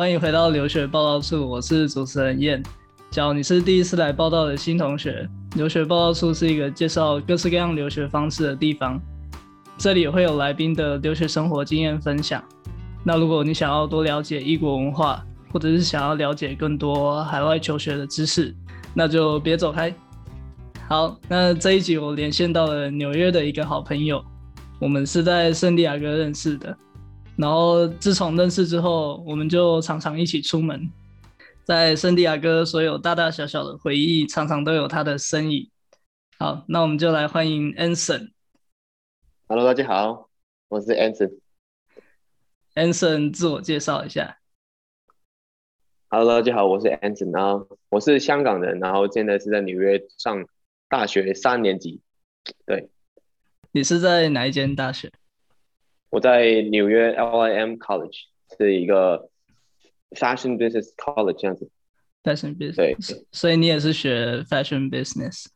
欢迎回到留学报道处，我是主持人燕。假如你是第一次来报道的新同学，留学报道处是一个介绍各式各样留学方式的地方。这里也会有来宾的留学生活经验分享。那如果你想要多了解异国文化，或者是想要了解更多海外求学的知识，那就别走开。好，那这一集我连线到了纽约的一个好朋友，我们是在圣地亚哥认识的。然后自从认识之后，我们就常常一起出门。在圣地亚哥，所有大大小小的回忆，常常都有他的身影。好，那我们就来欢迎 Anson。Hello，大家好，我是 Anson。Anson，自我介绍一下。Hello，大家好，我是 Anson，然后我是香港人，然后现在是在纽约上大学三年级。对。你是在哪一间大学？我在纽约 LIM College，是一个。Fashion Business College 这样子，Fashion Business 对，所以你也是学 Fashion Business，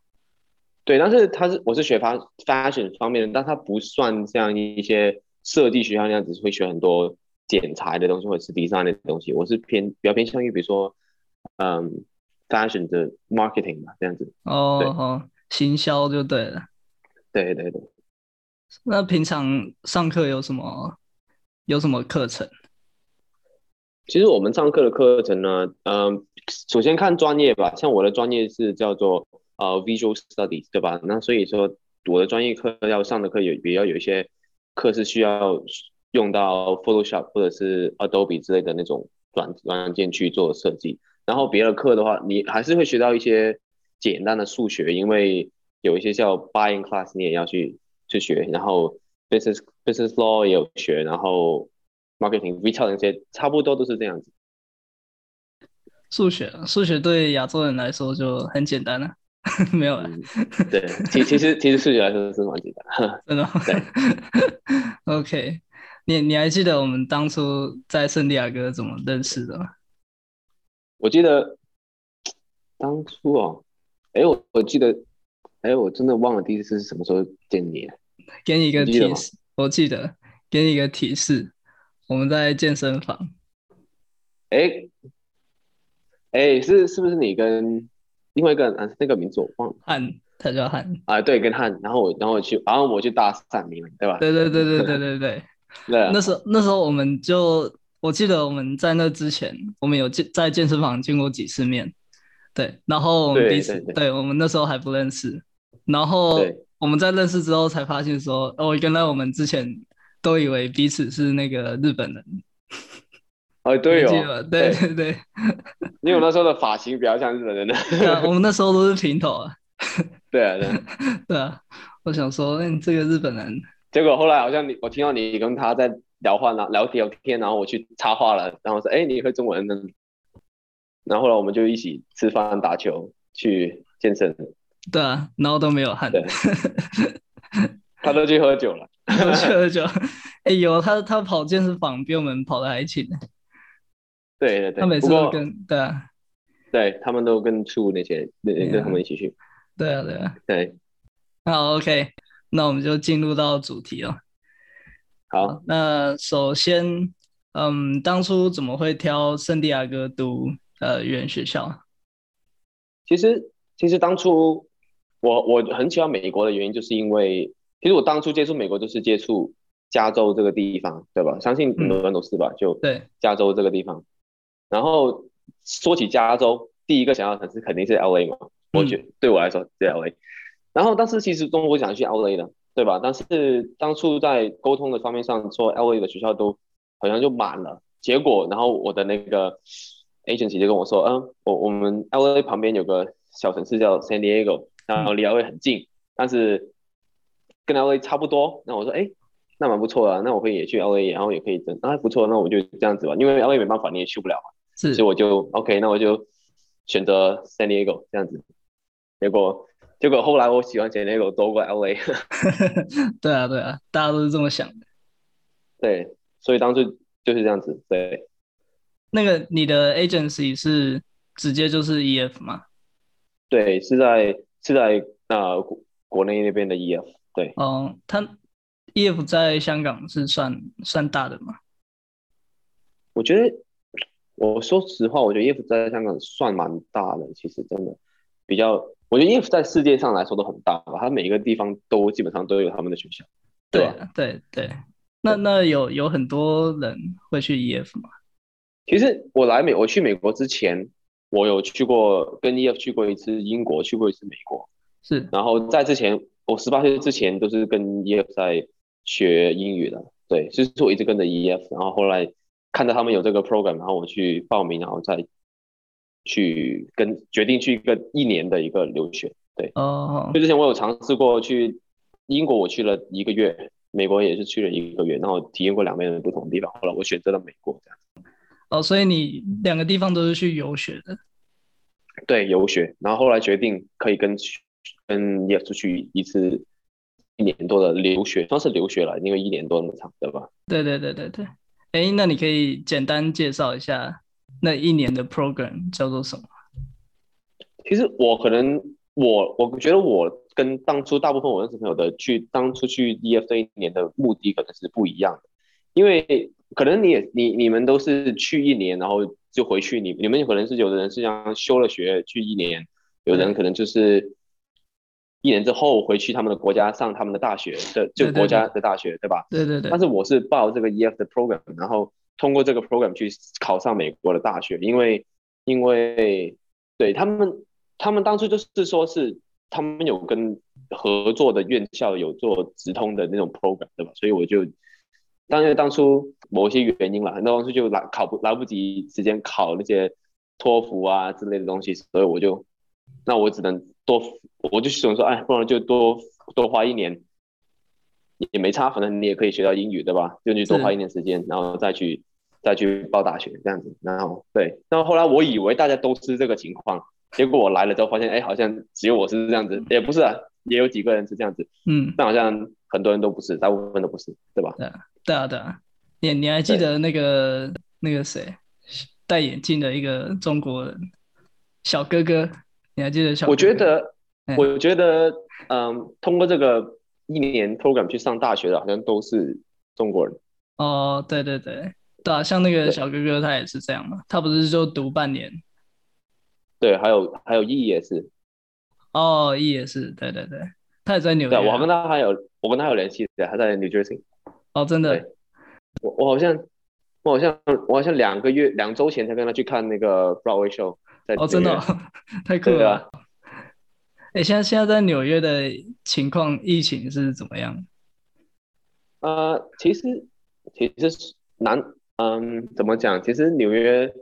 对，但是他是我是学发 Fashion 方面的，但他不算像一些设计学校那样子会学很多剪裁的东西或者是 design 的东西，我是偏比较偏向于比如说嗯 Fashion 的 Marketing 吧这样子。哦哦，行销就对了。对对对。那平常上课有什么有什么课程？其实我们上课的课程呢，嗯、首先看专业吧，像我的专业是叫做呃 Visual Studies，对吧？那所以说我的专业课要上的课有也要有一些课是需要用到 Photoshop 或者是 Adobe 之类的那种软软件去做设计。然后别的课的话，你还是会学到一些简单的数学，因为有一些叫 Buying Class 你也要去去学，然后 Business Business Law 也有学，然后。marketing、retail 那些差不多都是这样子。数学，数学对亚洲人来说就很简单了，没有了、嗯。对，其其实其实数学来说是蛮简单。真的？对。OK，你你还记得我们当初在圣地亚哥怎么认识的吗？我记得当初哦，哎，我我记得，哎，我真的忘了第一次是什么时候见你。给你一个提示，我记得，给你一个提示。我们在健身房。哎，哎，是是不是你跟另外一个人？那个名字我忘了。汉，他叫汉。啊，对，跟汉。然后我，然后我去，然后我去搭讪你，对吧？对对对对对对对。对。那时候那时候我们就，我记得我们在那之前，我们有见在健身房见过几次面。对。然后我们彼此，对，对，对，对，我们那时候还不认识。然后我们在认识之后才发现说，哦，原来我们之前。都以为彼此是那个日本人，哦，对哦，对。对对，因为我那时候的发型比较像日本人。的，对啊，我们那时候都是平头啊，对啊，对，对啊，我想说，嗯，这个日本人，结果后来好像你，我听到你跟他在聊话呢，聊聊天，然后我去插话了，然后说，哎，你会中文呢？然后后来我们就一起吃饭、打球、去健身，对啊，然后都没有汗，对，他都去喝酒了。喝酒喝 酒，哎呦，他他跑健身房比我们跑的还勤呢。对对对，他每次都跟对啊，对他们都跟处那些那跟他们一起去。对啊对啊。对。好，OK，那我们就进入到主题了。好，那首先，嗯，当初怎么会挑圣地亚哥读呃语言学校？其实其实当初我我很喜欢美国的原因，就是因为。其实我当初接触美国就是接触加州这个地方，对吧？相信很多人都是吧？嗯、就对加州这个地方。然后说起加州，第一个想要的城市肯定是 LA 嘛。我觉得对我来说是 LA。然后当时其实中国想去 LA 的，对吧？但是当初在沟通的方面上说 LA 的学校都好像就满了。结果然后我的那个 agency 就跟我说，嗯，我我们 LA 旁边有个小城市叫 San Diego，然后离 LA 很近，但是。跟 LA 差不多，那我说，哎，那蛮不错的，那我可以也去 LA，然后也可以等，啊，不错，那我就这样子吧，因为 LA 没办法，你也去不了嘛，是，所以我就 OK，那我就选择 San Diego 这样子，结果结果后来我喜欢 San Diego 多过 LA，对啊对啊，大家都是这么想的，对，所以当初就是这样子，对，那个你的 agency 是直接就是 EF 吗？对，是在是在呃国国内那边的 EF。对，哦，他 EF 在香港是算算大的吗？我觉得我说实话，我觉得 EF 在香港算蛮大的，其实真的比较，我觉得 EF 在世界上来说都很大吧，它每一个地方都基本上都有他们的学校。对对对，那那有有很多人会去 EF 吗？其实我来美，我去美国之前，我有去过跟 EF 去过一次英国，去过一次美国。是，然后在之前，我十八岁之前都是跟 EF 在学英语的。对，就是我一直跟着 EF，然后后来看到他们有这个 program，然后我去报名，然后再去跟决定去一个一年的一个留学。对，哦，就之前我有尝试过去英国，我去了一个月，美国也是去了一个月，然后体验过两边的不同的地方。后来我选择了美国这样。哦，所以你两个地方都是去游学的？对，游学，然后后来决定可以跟跟 EF 出去一次。一年多的留学，算是留学了，因为一年多那么长，对吧？对对对对对。哎，那你可以简单介绍一下那一年的 program 叫做什么？其实我可能我我觉得我跟当初大部分我认识朋友的去当初去 EF 这一年的目的可能是不一样的，因为可能你也你你们都是去一年然后就回去，你你们可能是有的人是像休了学去一年，有人可能就是。一年之后回去他们的国家上他们的大学的，就国家的大学，对吧？对对对。但是我是报这个 EF 的 program，然后通过这个 program 去考上美国的大学，因为因为对他们，他们当初就是说是他们有跟合作的院校有做直通的那种 program，对吧？所以我就，当然当初某些原因了，那当初就来考不来不及时间考那些托福啊之类的东西，所以我就，那我只能。多，我就想说，哎，不然就多多花一年，也没差，反正你也可以学到英语，对吧？就去多花一年时间，然后再去再去报大学这样子。然后对，然后后来我以为大家都是这个情况，结果我来了之后发现，哎，好像只有我是这样子，也不是啊，也有几个人是这样子，嗯，但好像很多人都不是，大部分都不是，对吧？对啊，对啊。你你还记得那个那个谁戴眼镜的一个中国人小哥哥？你还记得小？我觉得，我觉得，嗯，通过这个一年 program 去上大学的，好像都是中国人。哦，对对对，对啊，像那个小哥哥，他也是这样嘛，他不是就读半年？对，还有还有 E 也是。哦，E 也是，对对对，他也在纽约。对，我跟他还有，我跟他有联系的，他在 New Jersey。哦，真的？我我好像，我好像，我好像两个月两周前才跟他去看那个 Broadway show。哦，真的、哦，太酷了！哎、啊，现在现在在纽约的情况，疫情是怎么样？呃，其实其实难，嗯，怎么讲？其实纽约，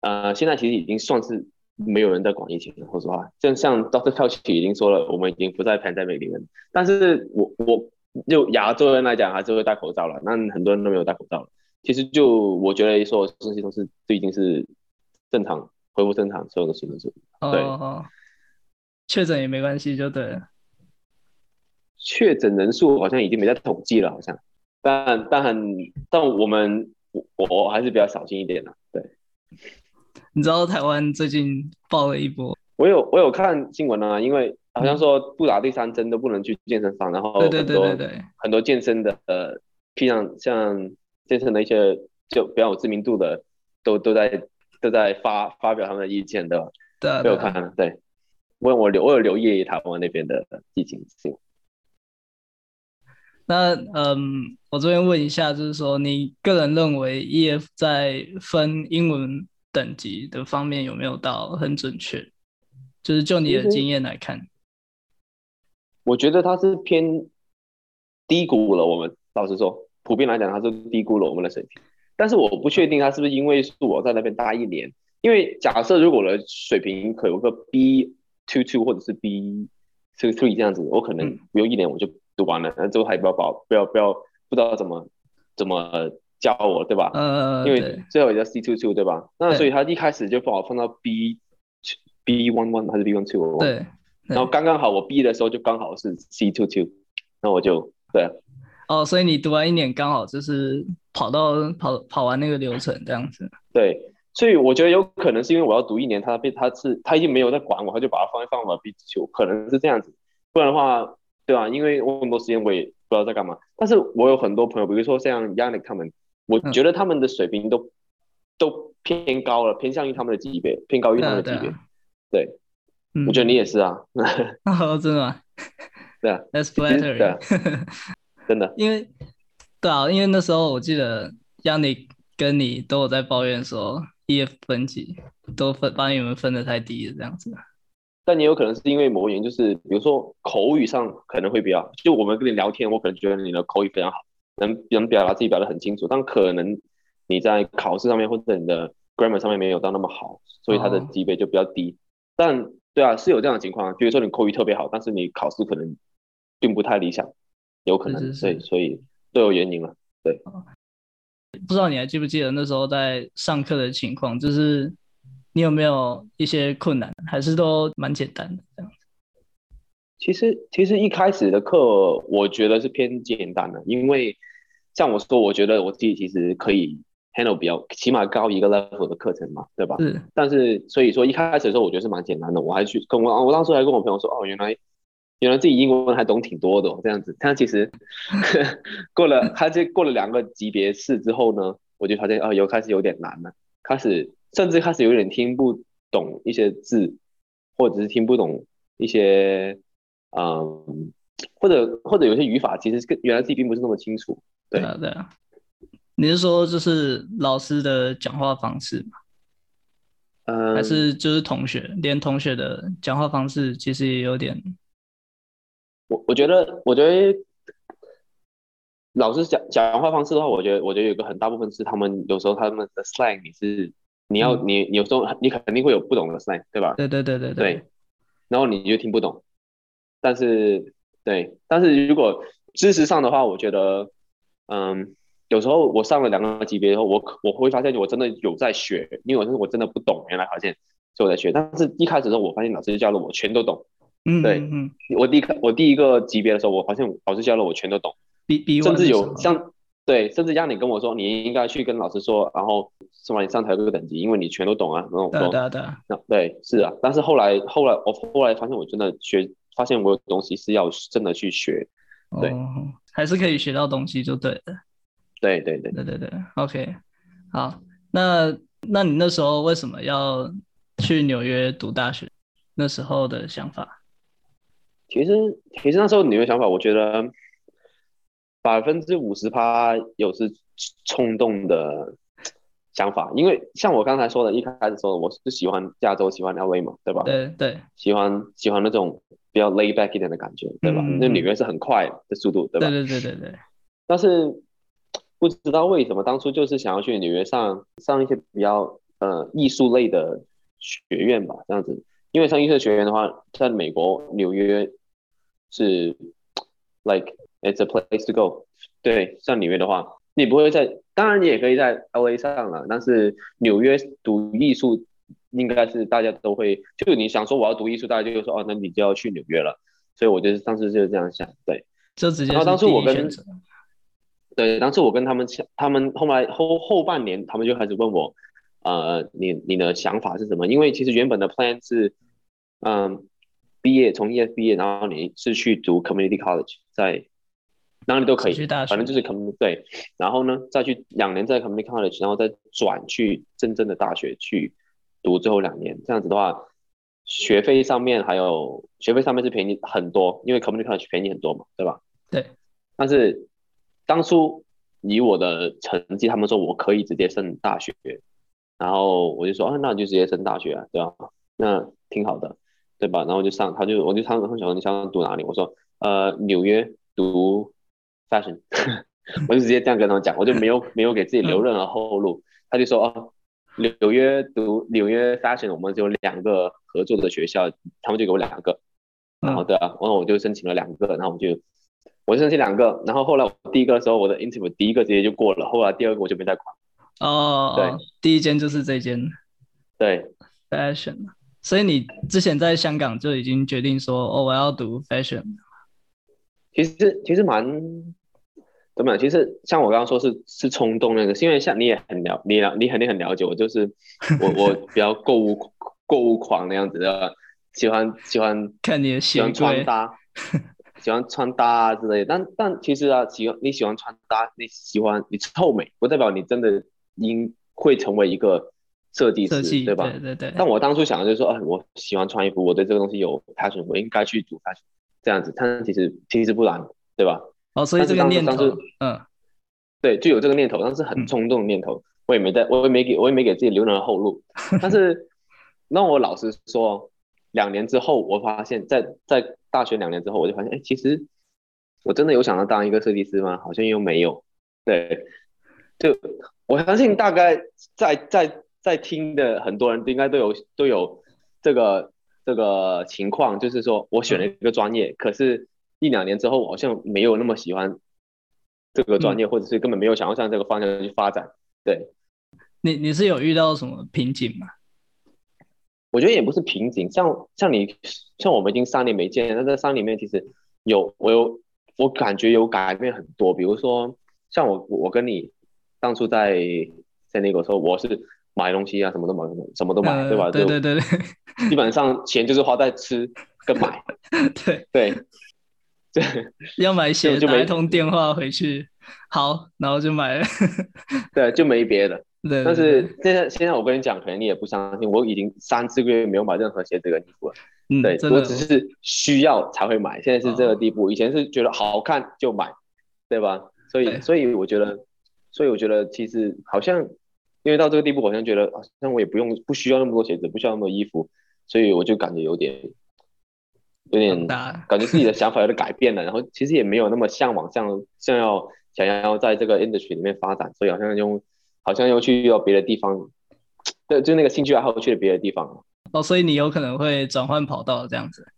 呃，现在其实已经算是没有人在管疫情了。说实话，就像 Doctor Fauci 已经说了，我们已经不在 pandemic 里面。但是我我就亚洲人来讲，还是会戴口罩了。那很多人都没有戴口罩了。其实就我觉得说，东西都是都已经是正常。恢复正常，所有的事情都是对。哦，确诊也没关系，就对了。确诊人数好像已经没在统计了，好像。但但但我们我我还是比较小心一点的。对。你知道台湾最近爆了一波？我有我有看新闻啊，因为好像说不打第三针都不能去健身房，然后很多对对对对对很多健身的呃，像像健身的一些就比较有知名度的都都在。都在发发表他们的意见的，对，没有看，对，问我留我有留意台湾那边的疫情是。那嗯，我这边问一下，就是说你个人认为 EF 在分英文等级的方面有没有到很准确？就是就你的经验来看，我觉得它是偏低估了我们，老实说，普遍来讲，它是低估了我们的水平。但是我不确定他是不是因为是我在那边待一年，因为假设如果我的水平可有个 B two two 或者是 B two three 这样子，我可能不用一年我就读完了，那之后还不要保，不要不要不知道怎么怎么教我，对吧？嗯，因为最后也叫 C two two 对吧？那所以他一开始就把我放到 B B one one 还是 B one two？对。然后刚刚好我毕业的时候就刚好是 C two two，那我就对。哦，所以你读完一年刚好就是跑到跑跑完那个流程这样子。对，所以我觉得有可能是因为我要读一年，他被他是他已经没有在管我，他就把它放一放我 B 球，可能是这样子。不然的话，对吧？因为我很多时间我也不知道在干嘛。但是我有很多朋友，比如说像 Yannick 他们，我觉得他们的水平都、嗯、都偏高了，偏向于他们的级别，偏高于他们的级别。对，啊对，啊、对，嗯，我觉得你也是啊。哦，真的吗？对啊，That's flattering。对啊，真的。因为，对啊，因为那时候我记得 Yannick 跟你都有在抱怨说，EF 分级都分把你们分得太低了这样子。但也有可能是因为某个原因，就是比如说口语上可能会比较，就我们跟你聊天，我可能觉得你的口语非常好，能能表达自己表达很清楚，但可能你在考试上面或者你的 grammar 上面没有到那么好，所以他的级别就比较低。Oh. 但对啊，是有这样的情况，比如说你口语特别好，但是你考试可能并不太理想，有可能，是是是所以所以都有原因了。对，不知道你还记不记得那时候在上课的情况，就是。你有没有一些困难，还是都蛮简单的这样子？其实，其实一开始的课，我觉得是偏简单的，因为像我说，我觉得我自己其实可以 handle 比较起码高一个 level 的课程嘛，对吧？嗯。但是，所以说一开始的时候，我觉得是蛮简单的。我还去跟我，我当时还跟我朋友说，哦，原来原来自己英文还懂挺多的，这样子。但其实 过了，他这过了两个级别试之后呢，我就发现，哦，又开始有点难了，开始。甚至开始有点听不懂一些字，或者是听不懂一些，嗯，或者或者有些语法，其实跟原来自己并不是那么清楚。对啊，对啊。你是说就是老师的讲话方式吗？嗯，还是就是同学，连同学的讲话方式其实也有点。我我觉得，我觉得老师讲讲话方式的话，我觉得我觉得有个很大部分是他们有时候他们的 slang 你是。你要你，你有时候你肯定会有不懂的 slang，对吧？对对对对对。然后你就听不懂，但是对，但是如果知识上的话，我觉得，嗯，有时候我上了两个级别以后，我我会发现我真的有在学，因为我是我真的不懂，原来发现是我在学。但是一开始的时候，我发现老师教了我全都懂。嗯，对，嗯，我第一我第一个级别的时候，我发现老师教了我全都懂，比比甚至有像。对，甚至让你跟我说，你应该去跟老师说，然后送完你上台这个等级，因为你全都懂啊。然后我说，对对对，对，是啊。但是后来，后来我后来发现，我真的学，发现我有东西是要真的去学。对，哦、还是可以学到东西就对了。对对对对对对，OK。好，那那你那时候为什么要去纽约读大学？那时候的想法？其实，其实那时候纽约想法，我觉得。百分之五十趴有是冲动的想法，因为像我刚才说的，一开始说的，我是喜欢加州，喜欢 LA 嘛，对吧？对对，喜欢喜欢那种比较 lay back 一点的感觉，对吧？嗯、那纽约是很快的速度，对吧？对对对对对。但是不知道为什么当初就是想要去纽约上上一些比较呃艺术类的学院吧，这样子，因为上艺术学院的话，在美国纽约是 like。It's a place to go。对，上纽约的话，你不会在，当然你也可以在 LA 上了，但是纽约读艺术应该是大家都会，就你想说我要读艺术，大家就会说哦，那你就要去纽约了。所以我就是当时就是这样想，对，就直接。然后当时我跟，对，当时我跟他们讲，他们后来后后半年，他们就开始问我，呃，你你的想法是什么？因为其实原本的 plan 是，嗯，毕业从 EF 毕业，然后你是去读 Community College 在。哪里都可以，反正就是 community 对，然后呢，再去两年在 community college，然后再转去真正的大学去读最后两年。这样子的话，学费上面还有学费上面是便宜很多，因为 community college 便宜很多嘛，对吧？对。但是当初以我的成绩，他们说我可以直接升大学，然后我就说啊，那你就直接升大学啊，对吧？那挺好的，对吧？然后我就上，他就我就他们想说你想读哪里？我说呃纽约读。fashion，我就直接这样跟他们讲，我就没有没有给自己留任何后路。他就说哦，纽约读纽约 fashion，我们就有两个合作的学校，他们就给我两个。然后对啊，然后我就申请了两个，然后我就我就申请两个，然后后来我第一个的时候，我的 interview 第一个直接就过了，后来第二个我就没再管。哦，对，第一间就是这间。对，fashion。所以你之前在香港就已经决定说哦，我要读 fashion。其实其实蛮怎么样？其实像我刚刚说是是冲动那个，是因为像你也很了，你了你肯定很了解我，就是我我 比较购物购物狂那样子的，喜欢喜欢看你的喜欢穿搭 喜欢穿搭啊之类的。但但其实啊，喜欢你喜欢穿搭，你喜欢你臭美，不代表你真的应会成为一个设计师，计对吧？对对对。但我当初想的就是说，哎，我喜欢穿衣服，我对这个东西有 passion，我应该去读 fashion 这样子。但其实其实不然，对吧？哦，所以这个念头，嗯，对，就有这个念头，但是很冲动的念头，嗯、我也没在，我也没给，我也没给自己留任何后路。但是，那我老实说，两年之后，我发现在，在在大学两年之后，我就发现，哎，其实我真的有想要当一个设计师吗？好像又没有。对，就我相信，大概在在在听的很多人，应该都有都有这个这个情况，就是说我选了一个专业，嗯、可是。一两年之后，我好像没有那么喜欢这个专业，嗯、或者是根本没有想要向这个方向去发展。对，你你是有遇到什么瓶颈吗？我觉得也不是瓶颈，像像你像我们已经三年没见，那在三年里面其实有我有我感觉有改变很多。比如说像我我跟你当初在在那个时候，我是买东西啊，什么都买，什么都买，呃、对吧？对对对对，基本上钱就是花在吃跟买。对对。对，要买鞋，打一通电话回去，好，然后就买了。对，就没别的。对，但是现在现在我跟你讲，可能你也不相信，我已经三四个月没有买任何鞋子跟衣服了。嗯，对，我只是需要才会买，现在是这个地步。以前是觉得好看就买，对吧？所以所以我觉得，所以我觉得其实好像，因为到这个地步，好像觉得好像我也不用不需要那么多鞋子，不需要那么多衣服，所以我就感觉有点。有点感觉自己的想法有点改变了，然后其实也没有那么向往，像像要想要在这个 industry 里面发展，所以好像又好像又去到别的地方，对，就那个兴趣爱好去了别的地方。哦，所以你有可能会转换跑道这样子。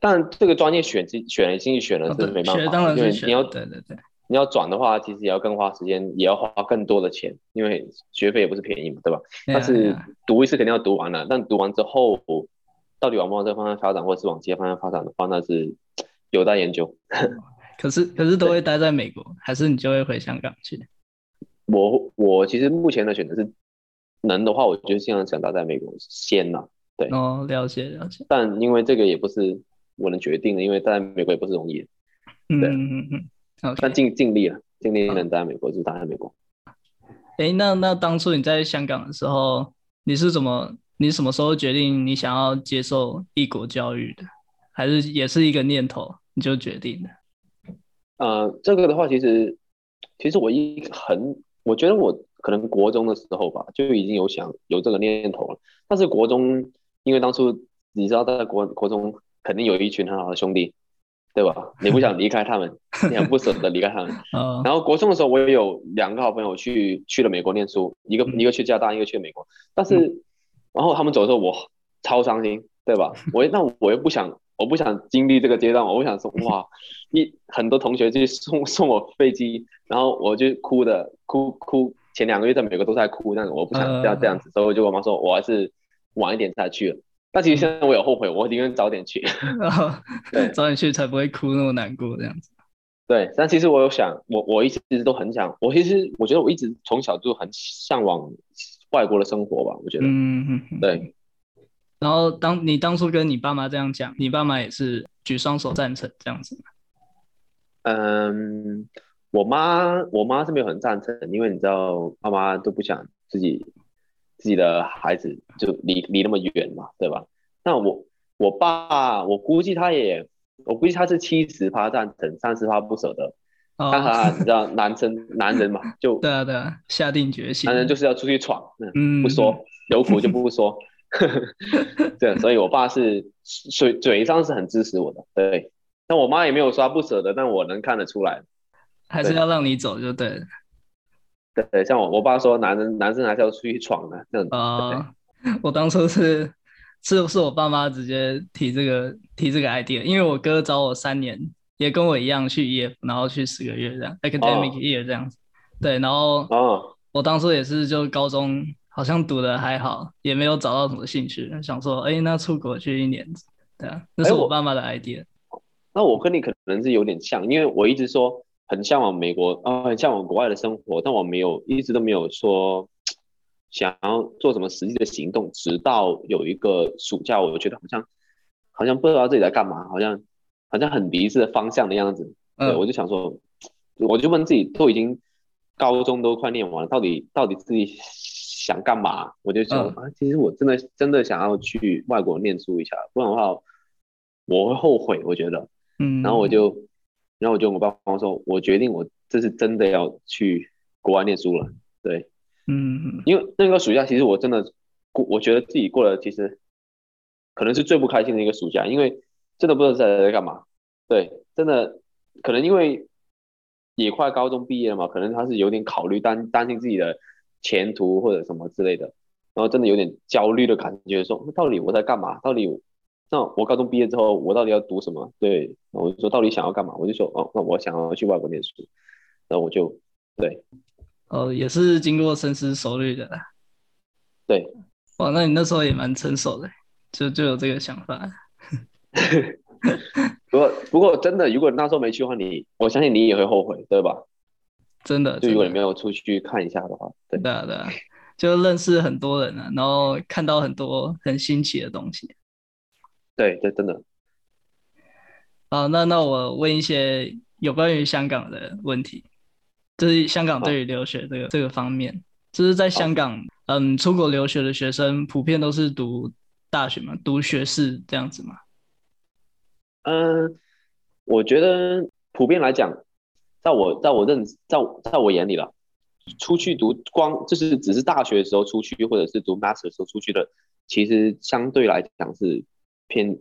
但这个专业选进选了进去选了是没办法，当然因为你要对对对，你要转的话，其实也要更花时间，也要花更多的钱，因为学费也不是便宜嘛，对吧？但是读一次肯定要读完了，但读完之后。到底往不往这个方向发展，或者是往其他方向发展的话，那是有待研究。可是，可是都会待在美国，对还是你就会回香港去？我我其实目前的选择是，能的话，我就尽量想待在美国先呐。对，哦，了解了解。但因为这个也不是我能决定的，因为待在美国也不是容易。嗯嗯嗯。但尽尽力了，尽力能待在美国就待在美国。哎，那那当初你在香港的时候，你是怎么？你什么时候决定你想要接受异国教育的？还是也是一个念头你就决定的？呃，这个的话，其实其实我一很，我觉得我可能国中的时候吧，就已经有想有这个念头了。但是国中，因为当初你知道，在国国中肯定有一群很好的兄弟，对吧？你不想离开他们，你很不舍得离开他们。然后国中的时候，我也有两个好朋友去去了美国念书，一个一个去加拿大，一个去美国，但是。嗯然后他们走的时候，我超伤心，对吧？我那我又不想，我不想经历这个阶段，我不想说 哇，一很多同学去送 送我飞机，然后我就哭的哭哭，前两个月在美国都在哭，但是我不想要这样子，所以我就跟我妈说，我还是晚一点再去了。但其实现在我有后悔，我宁愿早点去，对，早点去才不会哭那么难过这样子。对，但其实我有想，我我一直都很想，我其实我觉得我一直从小就很向往。外国的生活吧，我觉得，嗯，对。然后当你当初跟你爸妈这样讲，你爸妈也是举双手赞成这样子吗？嗯，我妈我妈是没有很赞成，因为你知道，爸妈都不想自己自己的孩子就离离那么远嘛，对吧？那我我爸，我估计他也，我估计他是七十趴赞成，三十趴不舍得。哈哈，你知道男生 男人嘛，就对啊对啊，下定决心，男人就是要出去闯，嗯，不说有苦就不说，对，所以我爸是嘴嘴上是很支持我的，对，但我妈也没有说不舍得，但我能看得出来，还是要让你走就对，对对，像我我爸说，男人男生还是要出去闯的，这样啊，我当初是是是我爸妈直接提这个提这个 idea，因为我哥找我三年。也跟我一样去 EF，然后去十个月这样，academic year 这样子。Oh. 对，然后我当初也是就高中好像读的还好，也没有找到什么兴趣，想说，哎，那出国去一年，对啊，那是我爸妈的 idea。那我跟你可能是有点像，因为我一直说很向往美国啊，很向往国外的生活，但我没有一直都没有说想要做什么实际的行动，直到有一个暑假，我觉得好像好像不知道自己在干嘛，好像。好像很迷失的方向的样子，对，嗯、我就想说，我就问自己，都已经高中都快念完了，到底到底自己想干嘛，我就想、嗯、啊，其实我真的真的想要去外国念书一下，不然的话我会后悔，我觉得，嗯，然后我就，然后我就跟我爸妈说，我决定我这是真的要去国外念书了，对，嗯，因为那个暑假其实我真的过，我觉得自己过得其实可能是最不开心的一个暑假，因为真的不知道在在干嘛，对，真的可能因为。也快高中毕业了嘛，可能他是有点考虑担担心自己的前途或者什么之类的，然后真的有点焦虑的感觉，说那到底我在干嘛？到底那我高中毕业之后我到底要读什么？对，我就说到底想要干嘛？我就说哦，那我想要去外国念书，然后我就对，哦，也是经过深思熟虑的啦，对，哇，那你那时候也蛮成熟的，就就有这个想法。不过，不过真的，如果那时候没去的话，你我相信你也会后悔，对吧？真的，就如果你没有出去看一下的话，对对啊，对啊，就认识很多人啊，然后看到很多很新奇的东西。对对，真的。好，那那我问一些有关于香港的问题，就是香港对于留学这个这个方面，就是在香港，嗯，出国留学的学生普遍都是读大学嘛，读学士这样子嘛。嗯，我觉得普遍来讲，在我在我认在在我眼里了，出去读光就是只是大学的时候出去，或者是读 master 的时候出去的，其实相对来讲是偏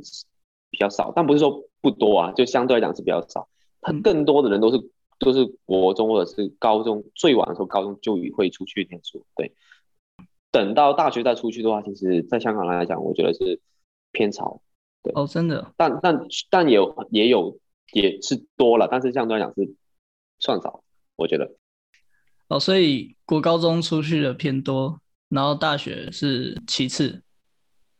比较少，但不是说不多啊，就相对来讲是比较少。他更多的人都是都是国中或者是高中，最晚的时候高中就会出去念书。对，等到大学再出去的话，其实在香港来讲，我觉得是偏少。对哦，真的，但但但也有也有也是多了，但是相对来讲是算少，我觉得。哦，所以国高中出去的偏多，然后大学是其次。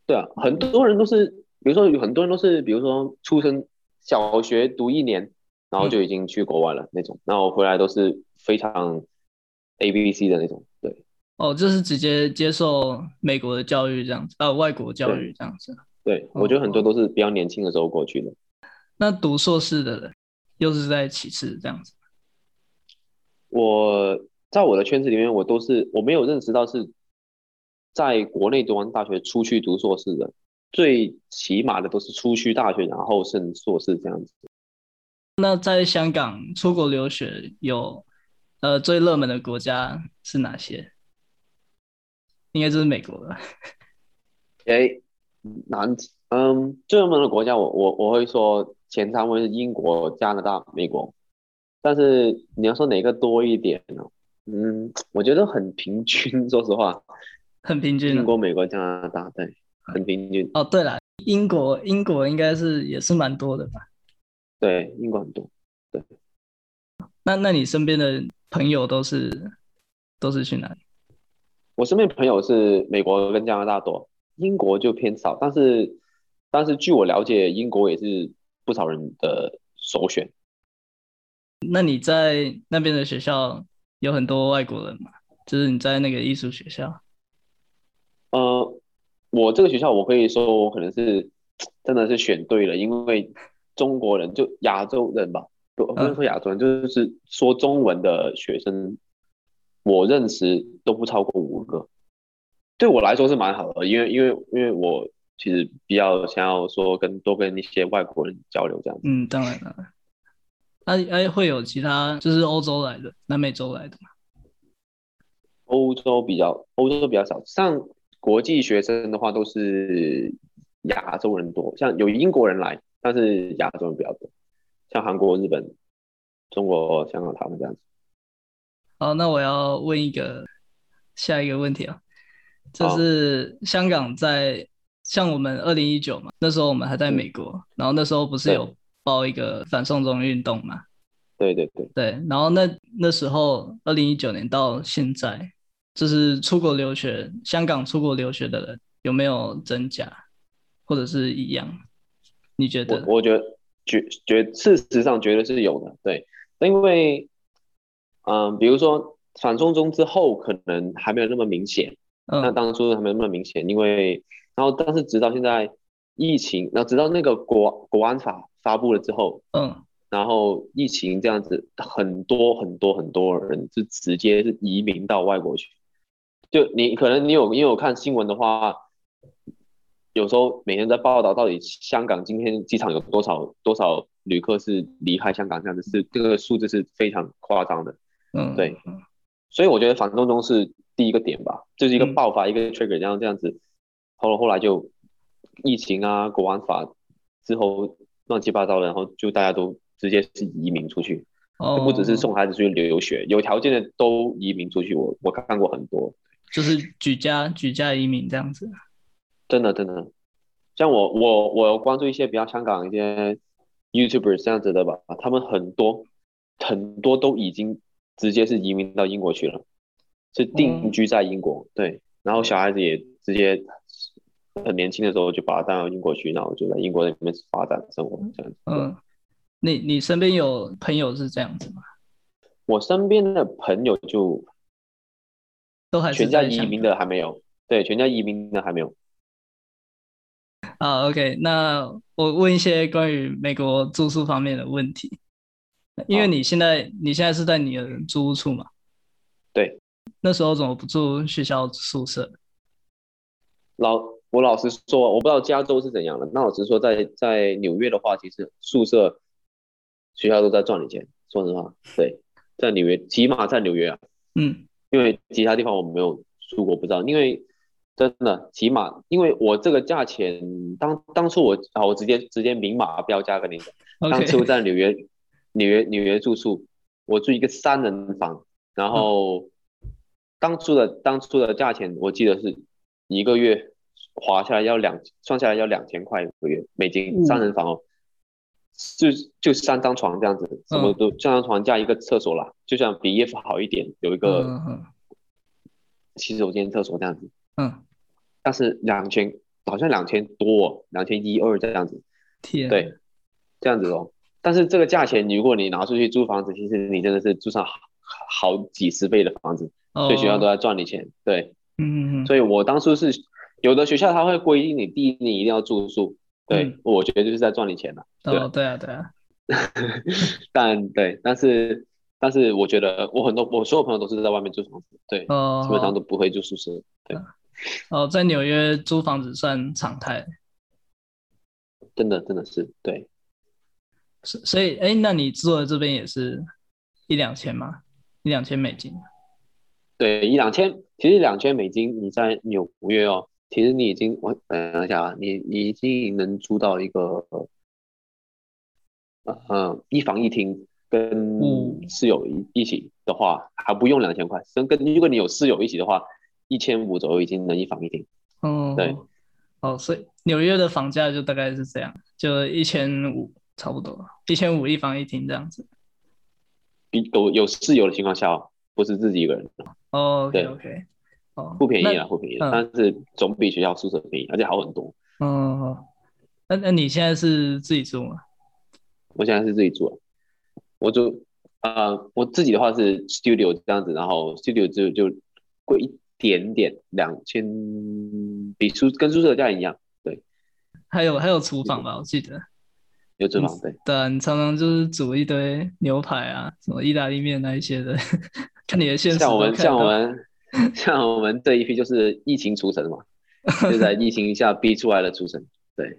对啊，很多人都是，比如说有很多人都是，比如说出生小学读一年，然后就已经去国外了那种，嗯、然后回来都是非常 A B C 的那种，对。哦，就是直接接受美国的教育这样子，呃，外国教育这样子。对，我觉得很多都是比较年轻的时候过去的。哦、那读硕士的人又是在其次这样子。我在我的圈子里面，我都是我没有认识到是在国内读完大学出去读硕士的，最起码的都是出去大学然后升硕士这样子。那在香港出国留学有呃最热门的国家是哪些？应该就是美国了。诶。南嗯，最热门的国家我，我我我会说前三位是英国、加拿大、美国，但是你要说哪个多一点呢？嗯，我觉得很平均，说实话，很平均。英国、美国、加拿大，对，很平均。哦，对了，英国英国应该是也是蛮多的吧？对，英国很多。对，那那你身边的朋友都是都是去哪里？我身边朋友是美国跟加拿大多。英国就偏少，但是但是据我了解，英国也是不少人的首选。那你在那边的学校有很多外国人吗？就是你在那个艺术学校？呃，我这个学校我可以说我可能是 真的是选对了，因为中国人就亚洲人吧，不不能说亚洲人，嗯、就是说中文的学生，我认识都不超过五个。对我来说是蛮好的，因为因为因为我其实比较想要说跟多跟一些外国人交流这样子。嗯，当然了。那哎，会有其他就是欧洲来的、南美洲来的吗？欧洲比较欧洲比较少，像国际学生的话都是亚洲人多，像有英国人来，但是亚洲人比较多，像韩国、日本、中国、香港他们这样子。好，那我要问一个下一个问题啊。就是香港在像我们二零一九嘛，那时候我们还在美国，嗯、然后那时候不是有报一个反送中运动嘛？对对对对，然后那那时候二零一九年到现在，就是出国留学，香港出国留学的人有没有增加，或者是一样？你觉得？我，我觉得觉觉事实上绝对是有的，对，因为嗯、呃，比如说反送中之后，可能还没有那么明显。那当初还没那么明显，因为然后但是直到现在疫情，然后直到那个国国安法发布了之后，嗯，然后疫情这样子，很多很多很多人就直接是移民到外国去，就你可能你有因为我看新闻的话，有时候每天在报道到底香港今天机场有多少多少旅客是离开香港，这样子是这个数字是非常夸张的。嗯，对。所以我觉得反动中是第一个点吧，就是一个爆发、嗯、一个 trigger，然后这样子，后来后来就疫情啊、国安法之后乱七八糟的，然后就大家都直接是移民出去。哦，不只是送孩子出去留学，有条件的都移民出去。我我看过很多，就是举家举家移民这样子。真的真的，像我我我有关注一些比较香港一些 YouTuber 这样子的吧，他们很多很多都已经直接是移民到英国去了，是定居在英国。嗯、对，然后小孩子也直接很年轻的时候就把他带到英国去，然后就在英国那边发展生活这样子。嗯。你你身边有朋友是这样子吗？我身边的朋友就都还是全家移民的还没有，对，全家移民的还没有。啊，OK，那我问一些关于美国住宿方面的问题，因为你现在你现在是在你的租屋处嘛？对。那时候怎么不住学校宿舍？老我老实说，我不知道加州是怎样的。那老实说在，在在纽约的话，其实宿舍。学校都在赚你钱，说实话，对，在纽约，起码在纽约啊，嗯，因为其他地方我没有住过，不知道，因为真的，起码，因为我这个价钱，当当初我啊，我直接直接明码标价跟你讲当初在纽约，纽约纽约住宿，我住一个三人房，然后当初的当初的价钱，我记得是一个月划下来要两，算下来要两千块一个月美金，三人房哦。嗯就就三张床这样子，什么都三张床加一个厕所啦，嗯、就像比 EF 好一点，有一个洗手间、厕所这样子。嗯，但是两千好像两千多，两千一二这样子。天，对，这样子哦。但是这个价钱，如果你拿出去租房子，其实你真的是租上好，好几十倍的房子，哦，所以学校都在赚你钱。对，嗯，所以我当初是有的学校他会规定你第一年一定要住宿。对、嗯，我觉得就是在赚你钱了。哦，对啊，对啊。但对，但是但是我觉得我很多我所有朋友都是在外面租房子，对，哦、基本上都不会住宿舍。对，哦，在纽约租房子算常态。真的真的是对。所所以哎，那你住的这边也是一两千吗？一两千美金？对，一两千，其实两千美金你在纽约哦。其实你已经，我等一下啊，你你已经能租到一个，呃，呃一房一厅跟室友一一起的话，还不用两千块。跟跟如果你有室友一起的话，一千五左右已经能一房一厅。嗯，对。哦，所以纽约的房价就大概是这样，就一千五差不多，一千五一房一厅这样子。有有室友的情况下，不是自己一个人。哦，OK OK。哦，不便宜啊，不便宜，嗯，但是总比学校宿舍便宜，而且好很多。嗯，那那你现在是自己住吗？我现在是自己住啊，我住啊，呃，我自己的话是 studio 这样子，然后 studio 就就贵一点点，两千，比宿跟宿舍价一样。对，还有还有厨房吧，我记得有厨房，对。对，你常常就是煮一堆牛排啊，什么意大利面那一些的，看你的现实。像我们，像我们。像我们这一批就是疫情出生嘛，就在疫情下逼出来的出生，对，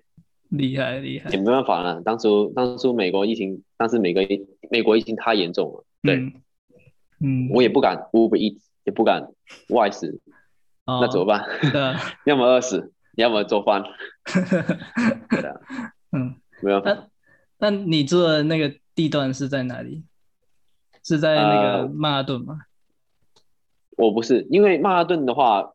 厉害厉害，也没办法了。当初当初美国疫情，当时美国美国疫情太严重了，对，嗯，我也不敢 Uber Eats，也不敢外食，哦，那怎么办？要么饿死，要么做饭，对啊，嗯，没办法。那那你住的那个地段是在哪里？是在那个曼哈顿吗？呃我不是，因为曼哈顿的话，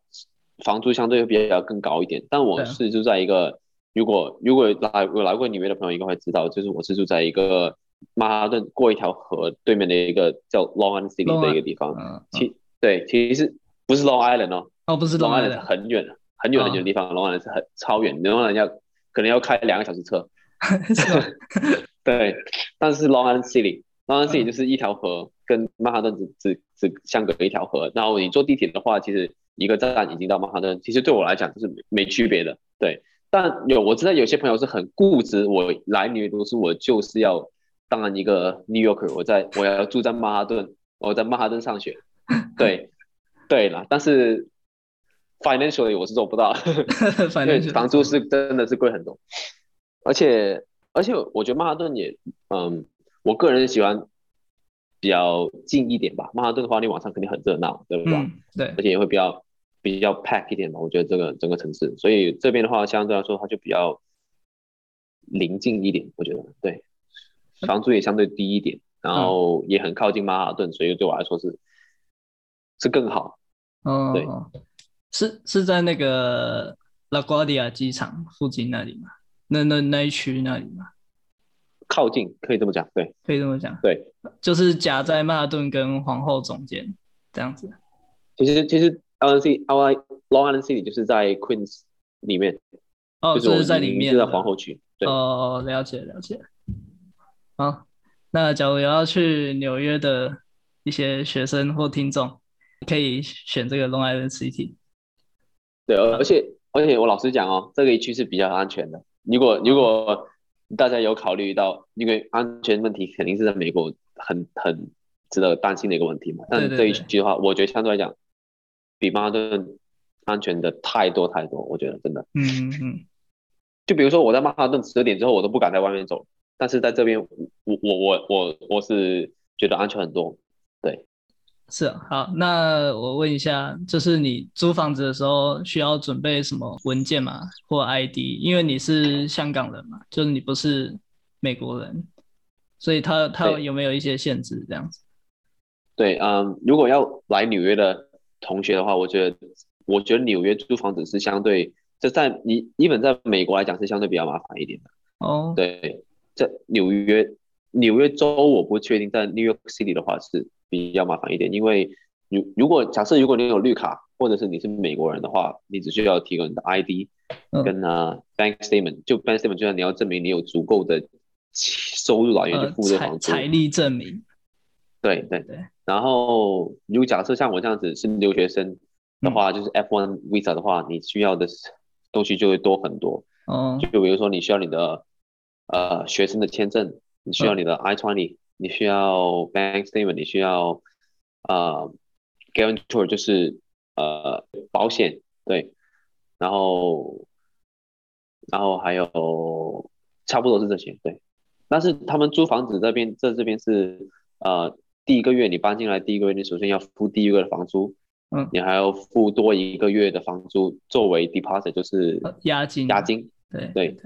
房租相对会比较更高一点。但我是住在一个，如果如果来有来过纽约的朋友应该会知道，就是我是住在一个曼哈顿过一条河对面的一个叫 Long Island City 的一个地方。嗯、其对，其实不是 Long Island 哦，哦不是 Long Island，, Long Island 很远很远很远的地方、哦、，Long Island 是很超远，然后人家可能要开两个小时车。对，但是 Long Island City，Long Island City 就是一条河。跟曼哈顿只只只相隔一条河，然后你坐地铁的话，其实一个站已经到曼哈顿。其实对我来讲就是没没区别的，对。但有我知道有些朋友是很固执，我来纽约读书，我就是要当一个 New Yorker，我在我要住在曼哈顿，我在曼哈顿上学，对对了。但是 financially 我是做不到，因为房租是真的是贵很多，而且而且我觉得曼哈顿也，嗯，我个人喜欢比较近一点吧。曼哈顿的话，你晚上肯定很热闹，对不对？嗯，对，而且也会比较比较 pack 一点吧。我觉得这个整个城市，所以这边的话相对来说它就比较临近一点，我觉得对，房租也相对低一点，然后也很靠近曼哈顿，所以对我来说是是更好。哦，对。是是在那个拉瓜迪亚机场附近那里吗？那那那一区那里吗？靠近，可以这么讲，对，可以这么讲，对，就是夹在曼哈顿跟皇后中间这样子。其实其实 LNC Long Island City 就是在 Queens 里面，哦，就是，就是在里面，就在皇后区。对哦，了解了解。好，那假如要去纽约的一些学生或听众，可以选这个 Long Island City。对，而且而且我老实讲哦，这个一区是比较安全的。如果如果大家有考虑到，因为安全问题肯定是在美国很很值得担心的一个问题嘛。但这一句的话，我觉得相对来讲，比曼哈顿安全的太多太多。我觉得真的，嗯嗯嗯。就比如说我在曼哈顿十点之后，我都不敢在外面走，但是在这边，我我我我我是觉得安全很多。对。是啊，好，那我问一下，就是你租房子的时候需要准备什么文件吗？或 ID？因为你是香港人嘛，就是你不是美国人，所以他他有没有一些限制这样子？对，嗯，如果要来纽约的同学的话，我觉得我觉得纽约租房子是相对，就在你基本在美国来讲是相对比较麻烦一点的。哦，对，在纽约纽约州我不确定，但 New York City 的话是。比较麻烦一点，因为如如果假设如果你有绿卡，或者是你是美国人的话，你只需要提供你的 ID 跟啊 bank statement，就 bank statement 就像你要证明你有足够的收入来源去付这房租，财力证明。对对对。然后如果假设像我这样子是留学生的话，嗯、就是 F1 visa 的话，你需要的东西就会多很多。哦。就比如说你需要你的呃学生的签证，你需要你的 I-20。你需要 bank statement，你需要呃 guarantor 就是呃保险对，然后然后还有差不多是这些对，但是他们租房子这边这这边是呃第一个月你搬进来第一个月你首先要付第一个月的房租，嗯，你还要付多一个月的房租作为 deposit 就是押金。押金对对，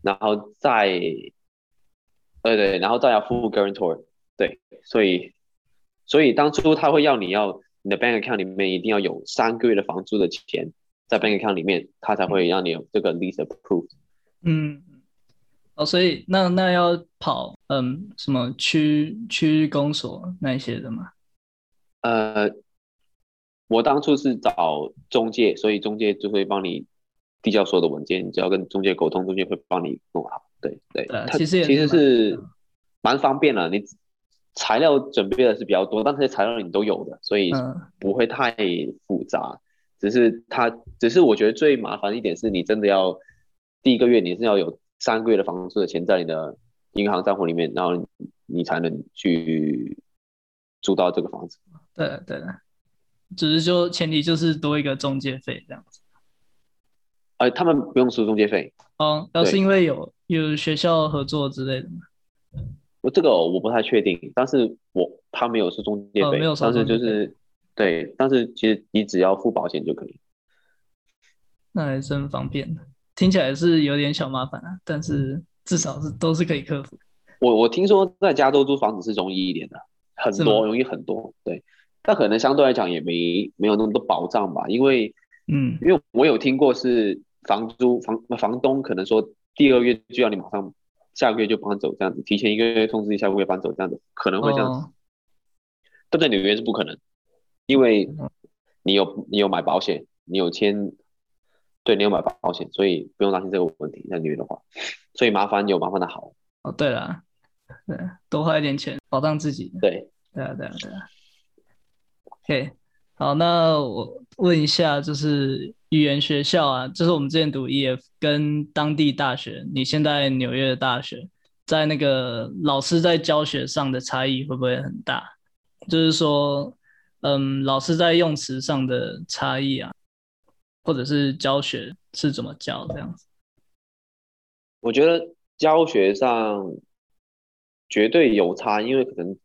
然后再。对对，然后再要付 guarantor，对，所以所以当初他会要你要你的 bank account 里面一定要有三个月的房租的钱在 bank account 里面，他才会让你有这个 lease approved。嗯，哦，所以那那要跑嗯什么区区公所那些的吗？呃，我当初是找中介，所以中介就会帮你递交所有的文件，你只要跟中介沟通，中介会帮你弄好。对对，对，它其实其实是蛮方便的。你材料准备的是比较多，但这些材料你都有的，所以不会太复杂。嗯、只是它，只是我觉得最麻烦一点是你真的要第一个月你是要有三个月的房租的钱在你的银行账户里面，然后你才能去租到这个房子。对对，只是说前提就是多一个中介费这样子。哎、呃，他们不用收中介费。哦，要是因为有。有学校合作之类的吗？我这个我不太确定，但是我他没有收中介费，但是就是对，但是其实你只要付保险就可以。那还真方便，听起来是有点小麻烦啊，但是至少是都是可以克服。我我听说在加州租房子是容易一点的，很多容易很多，对，但可能相对来讲也没没有那么多保障吧，因为嗯，因为我有听过是房租房房东可能说。第二月就要你马上，下个月就搬走这样子，提前一个月通知你下个月搬走这样子，可能会这样子，但在纽约是不可能，因为你有你有买保险，你有签，对你有买保险，所以不用担心这个问题。在纽约的话，所以麻烦有麻烦的好。哦，对了，对，多花一点钱保障自己。对，对啊，对啊，对啊。OK，好，那我问一下，就是。语言学校啊，就是我们之前读 EF 跟当地大学，你现在纽约的大学，在那个老师在教学上的差异会不会很大？就是说，嗯，老师在用词上的差异啊，或者是教学是怎么教这样子？我觉得教学上绝对有差，因为可能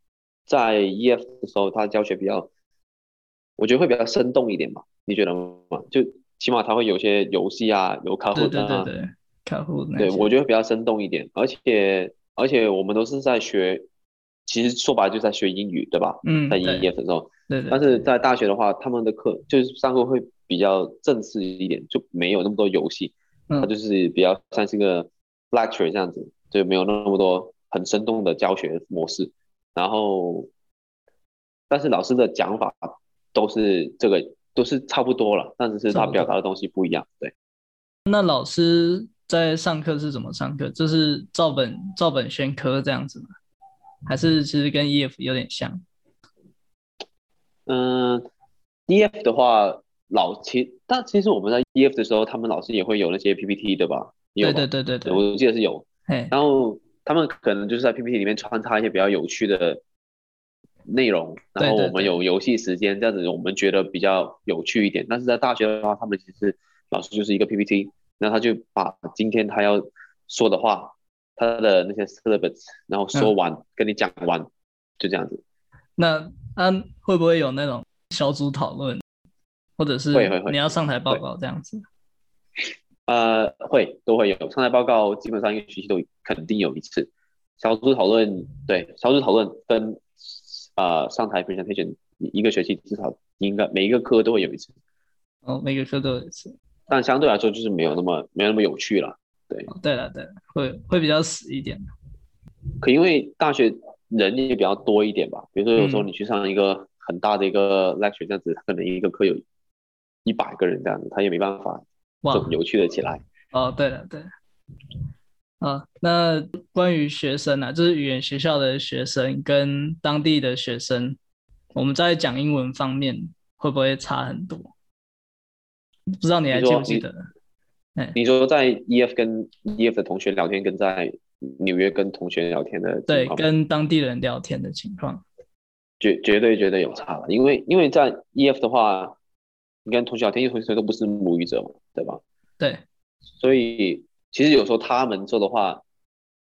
在 EF 的时候，他教学比较，我觉得会比较生动一点吧？你觉得吗？就起码他会有些游戏啊，有客户啊，对对对，卡户，对，我觉得比较生动一点，而且而且我们都是在学，其实说白了就是在学英语，对吧？嗯，在 EF 的时候，对对，但是在大学的话，他们的课就是上课会比较正式一点，就没有那么多游戏，嗯，它就是比较像是一个。lecture 这样子就没有那么多很生动的教学模式，然后，但是老师的讲法都是这个都是差不多了，但是他表达的东西不一样。对，那老师在上课是怎么上课？就是照本照本宣科这样子吗？还是其实跟 EF 有点像？嗯，EF 的话，老其但其实我们在 EF 的时候，他们老师也会有那些 PPT 对吧？有对对对对对，我记得是有。嘿然后他们可能就是在 PPT 里面穿插一些比较有趣的内容，然后我们有游戏时间，这样子我们觉得比较有趣一点。但是在大学的话，他们其实老师就是一个 PPT，然后他就把今天他要说的话，他的那些 syllabus，然后说完、嗯、跟你讲完，就这样子。那他会不会有那种小组讨论，或者是你要上台报告这样子？呃，会都会有上台报告，基本上一个学期都肯定有一次小组讨论。对，小组讨论跟呃上台 presentation，一个学期至少应该每一个科都会有一次。哦，每个科都有一次，但相对来说就是没有那么没有那么有趣了。对，哦、对了对了，会会比较死一点。可因为大学人也比较多一点吧，比如说有时候你去上一个很大的一个 lecture 这样子，嗯、可能一个课有一百个人这样子，他也没办法。哇，有趣的起来哦！对了，对了，啊，那关于学生啊，就是语言学校的学生跟当地的学生，我们在讲英文方面会不会差很多？不知道你还记不记得？哎，你说在 EF 跟 EF 的同学聊天，跟在纽约跟同学聊天的对，跟当地人聊天的情况，绝绝对绝对有差了，因为因为在 EF 的话。你跟同学聊天，因为同学都不是母语者嘛，对吧？对，所以其实有时候他们做的话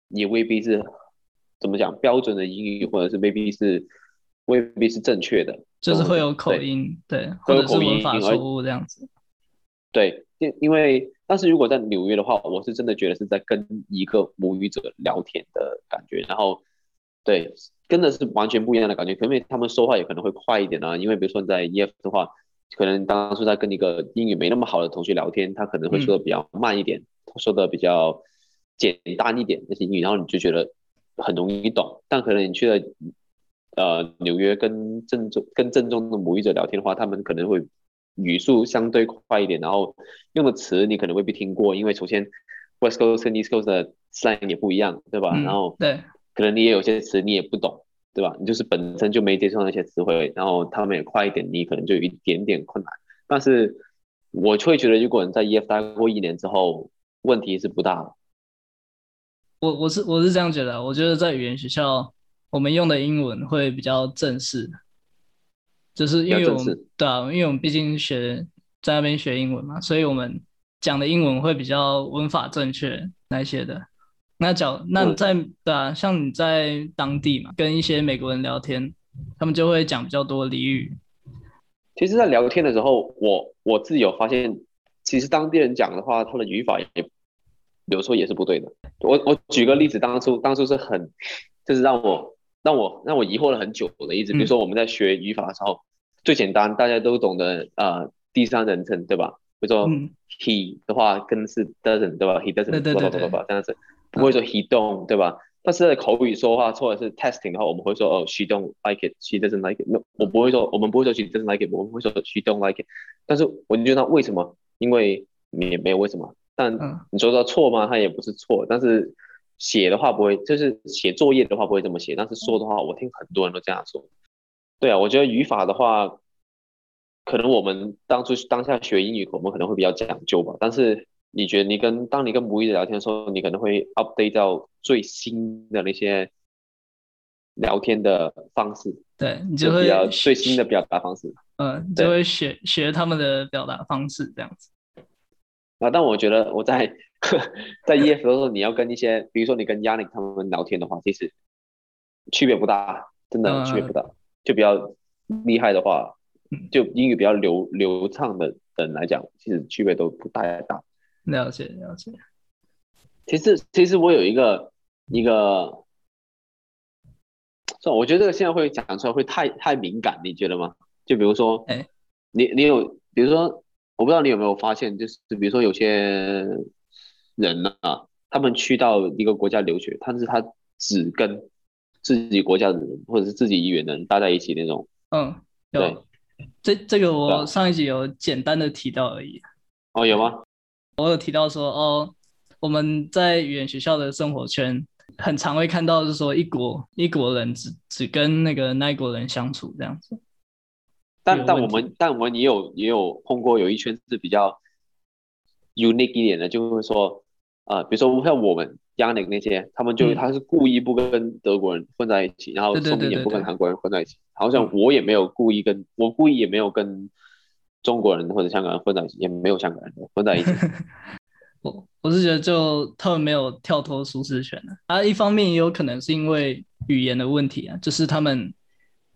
也未必是怎么讲标准的英语，或者是未必是未必是正确的，就是会有口音，对，对或者是文法错误这样子。对，因因为但是如果在纽约的话，我是真的觉得是在跟一个母语者聊天的感觉，然后对，真的是完全不一样的感觉，因为他们说话也可能会快一点啊，因为比如说你在 EF 的话。可能当初在跟一个英语没那么好的同学聊天，他可能会说的比较慢一点，嗯、说的比较简单一点那些英语，然后你就觉得很容易懂。但可能你去了呃纽约跟正宗跟正宗的母语者聊天的话，他们可能会语速相对快一点，然后用的词你可能未必听过，因为首先 West Coast 跟 East Coast 的 slang 也不一样，对吧？嗯、然后对，可能你也有些词你也不懂。对吧？你就是本身就没接触到那些词汇，然后他们也快一点，你可能就有一点点困难。但是我会觉得，如果你在 EF 待过一年之后，问题是不大的。我我是我是这样觉得，我觉得在语言学校，我们用的英文会比较正式，就是因为我们对啊，因为我们毕竟学在那边学英文嘛，所以我们讲的英文会比较文法正确那些的。那讲那在对啊，像你在当地嘛，跟一些美国人聊天，他们就会讲比较多俚语。其实，在聊天的时候，我我自己有发现，其实当地人讲的话，他的语法也有时候也是不对的。我我举个例子，当初当初是很，就是让我让我让我疑惑了很久的例子。比如说我们在学语法的时候，嗯、最简单大家都懂得呃第三人称对吧？比如说、嗯、he 的话跟是 doesn't 对吧？he doesn't 对对对对，这样子。不会说 he don't 对吧？但是在口语说话或者是 testing 的话，我们会说哦 she don't like it，she doesn't like it。那我不会说，我们不会说 she doesn't like it，我们会说 she don't like it。但是我就觉得为什么？因为也没有为什么。但你说他错吗？他也不是错。但是写的话不会，就是写作业的话不会这么写。但是说的话，我听很多人都这样说。对啊，我觉得语法的话，可能我们当初当下学英语，我们可能会比较讲究吧。但是。你觉得你跟当你跟母语者聊天的时候，你可能会 update 到最新的那些聊天的方式，对，你就会比较最新的表达方式，嗯，就会学学他们的表达方式这样子。啊，但我觉得我在 在 EF 的时候，你要跟一些，比如说你跟 Yannick 他们聊天的话，其实区别不大，真的区别不大。嗯、就比较厉害的话，就英语比较流流畅的人来讲，其实区别都不太大。了解了解。其实其实我有一个一个，我觉得这个现在会讲出来会太太敏感，你觉得吗？就比如说，哎，你你有，比如说，我不知道你有没有发现，就是比如说有些人呢、啊，他们去到一个国家留学，但是他只跟自己国家的人或者是自己语言的人待在一起那种。嗯，对，这这个我上一集有简单的提到而已。哦，有吗？我有提到说，哦，我们在语言学校的生活圈，很常会看到，就是说一国一国人只只跟那个那国人相处这样子。但但我们但我们也有也有碰过有一圈是比较 unique 一点的，就是说啊、呃，比如说像我们 Yannick 那些，他们就、嗯、他是故意不跟德国人混在一起，然后说明也不跟韩国人混在一起。好像我也没有故意跟、嗯、我故意也没有跟中国人或者香港人混在一起，也没有香港人混在一起。我我是觉得就他们没有跳脱舒适圈的啊，一方面也有可能是因为语言的问题啊，就是他们。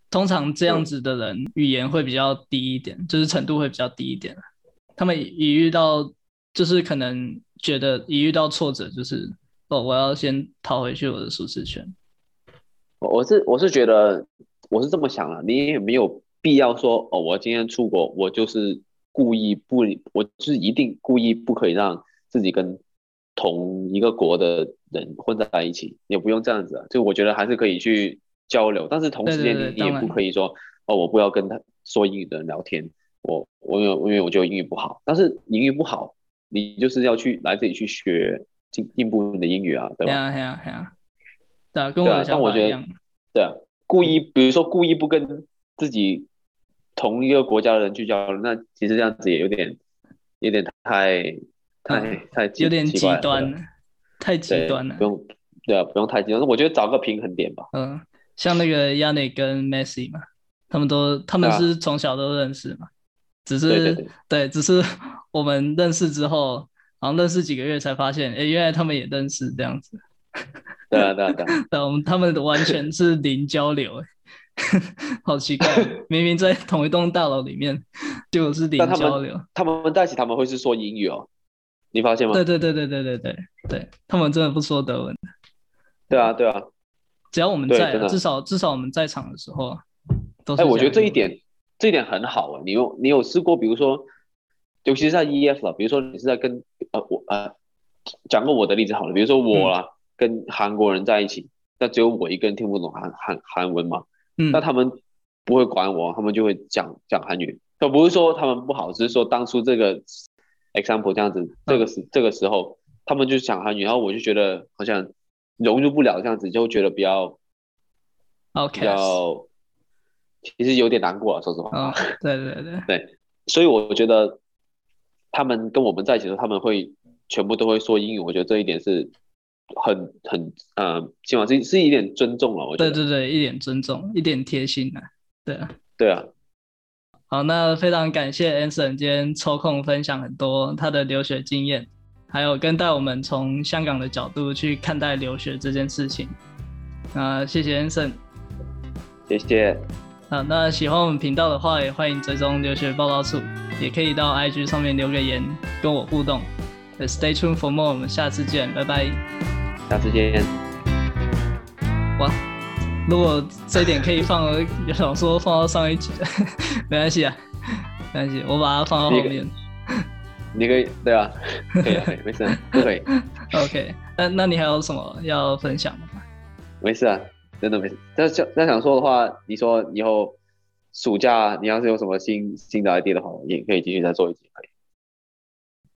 通常这样子的人语言会比较低一点，就是程度会比较低一点。他们一遇到，就是可能觉得一遇到挫折，就是哦，我要先逃回去我的舒适圈。我我是我是觉得我是这么想的，你也没有必要说哦，我今天出国，我就是故意不，我就是一定故意不可以让自己跟同一个国的人混在一起，也不用这样子啊。就我觉得还是可以去。交流，但是同时间你你也不可以说哦，我不要跟他说英语的人聊天，我我因为因为我觉得英语不好，但是英语不好，你就是要去来这里去学进进步你的英语啊，对吧？对啊，对啊，对啊，对啊，跟我的想法一样。对啊，故意比如说故意不跟自己同一个国家的人去交流，那其实这样子也有点有点太太、嗯、太有点极端了，太极端了。不用，对啊，不用太极端。我觉得找个平衡点吧。嗯。像那个 Yannick 跟 Messi 嘛，他们都他们是从小都认识嘛，啊、只是对，只是 我们认识之后，然后认识几个月才发现，哎，原来他们也认识这样子。对啊，对啊，对啊。对，我们他们完全是零交流，好奇怪，明明在同一栋大楼里面，就是零交流。他们他们在一起他们会是说英语哦，你发现吗？对对对对对对对对，他们真的不说德文。对啊，对啊。只要我们在，至少至少我们在场的时候，都是。哎，我觉得这一点，这一点很好啊。你有你有试过，比如说，尤其是在 EF 了，比如说你是在跟呃我呃讲个我的例子好了，比如说我啦、嗯、跟韩国人在一起，那只有我一个人听不懂韩韩韩文嘛，嗯，那他们不会管我，他们就会讲讲韩语。倒不是说他们不好，只是说当初这个 example 这样子，这个时、嗯、这个时候他们就讲韩语，然后我就觉得好像。融入不了这样子，就觉得比较，OK，比较，其实有点难过，说实话。Oh, 对对对对，所以我觉得他们跟我们在一起的时候，他们会全部都会说英语，我觉得这一点是很很呃，起码是是一点尊重了。我觉得。对对对，一点尊重，一点贴心啊。对啊。对啊。好，那非常感谢 Anson 今天抽空分享很多他的留学经验。还有跟带我们从香港的角度去看待留学这件事情，啊，谢谢 Anson，谢谢。啊，那喜欢我们频道的话，也欢迎追踪留学报道处，也可以到 IG 上面留个言跟我互动。Stay tuned for more，我们下次见，拜拜。下次见。哇，如果这一点可以放，有想说放到上一集，没关系啊，没关系，我把它放到后面。你可以对啊，可以啊，没事，都可以。OK，那那你还有什么要分享的吗？没事啊，真的没事。那想那想说的话，你说以后暑假你要是有什么新新的 idea 的话，也可以继续再做一集，可以。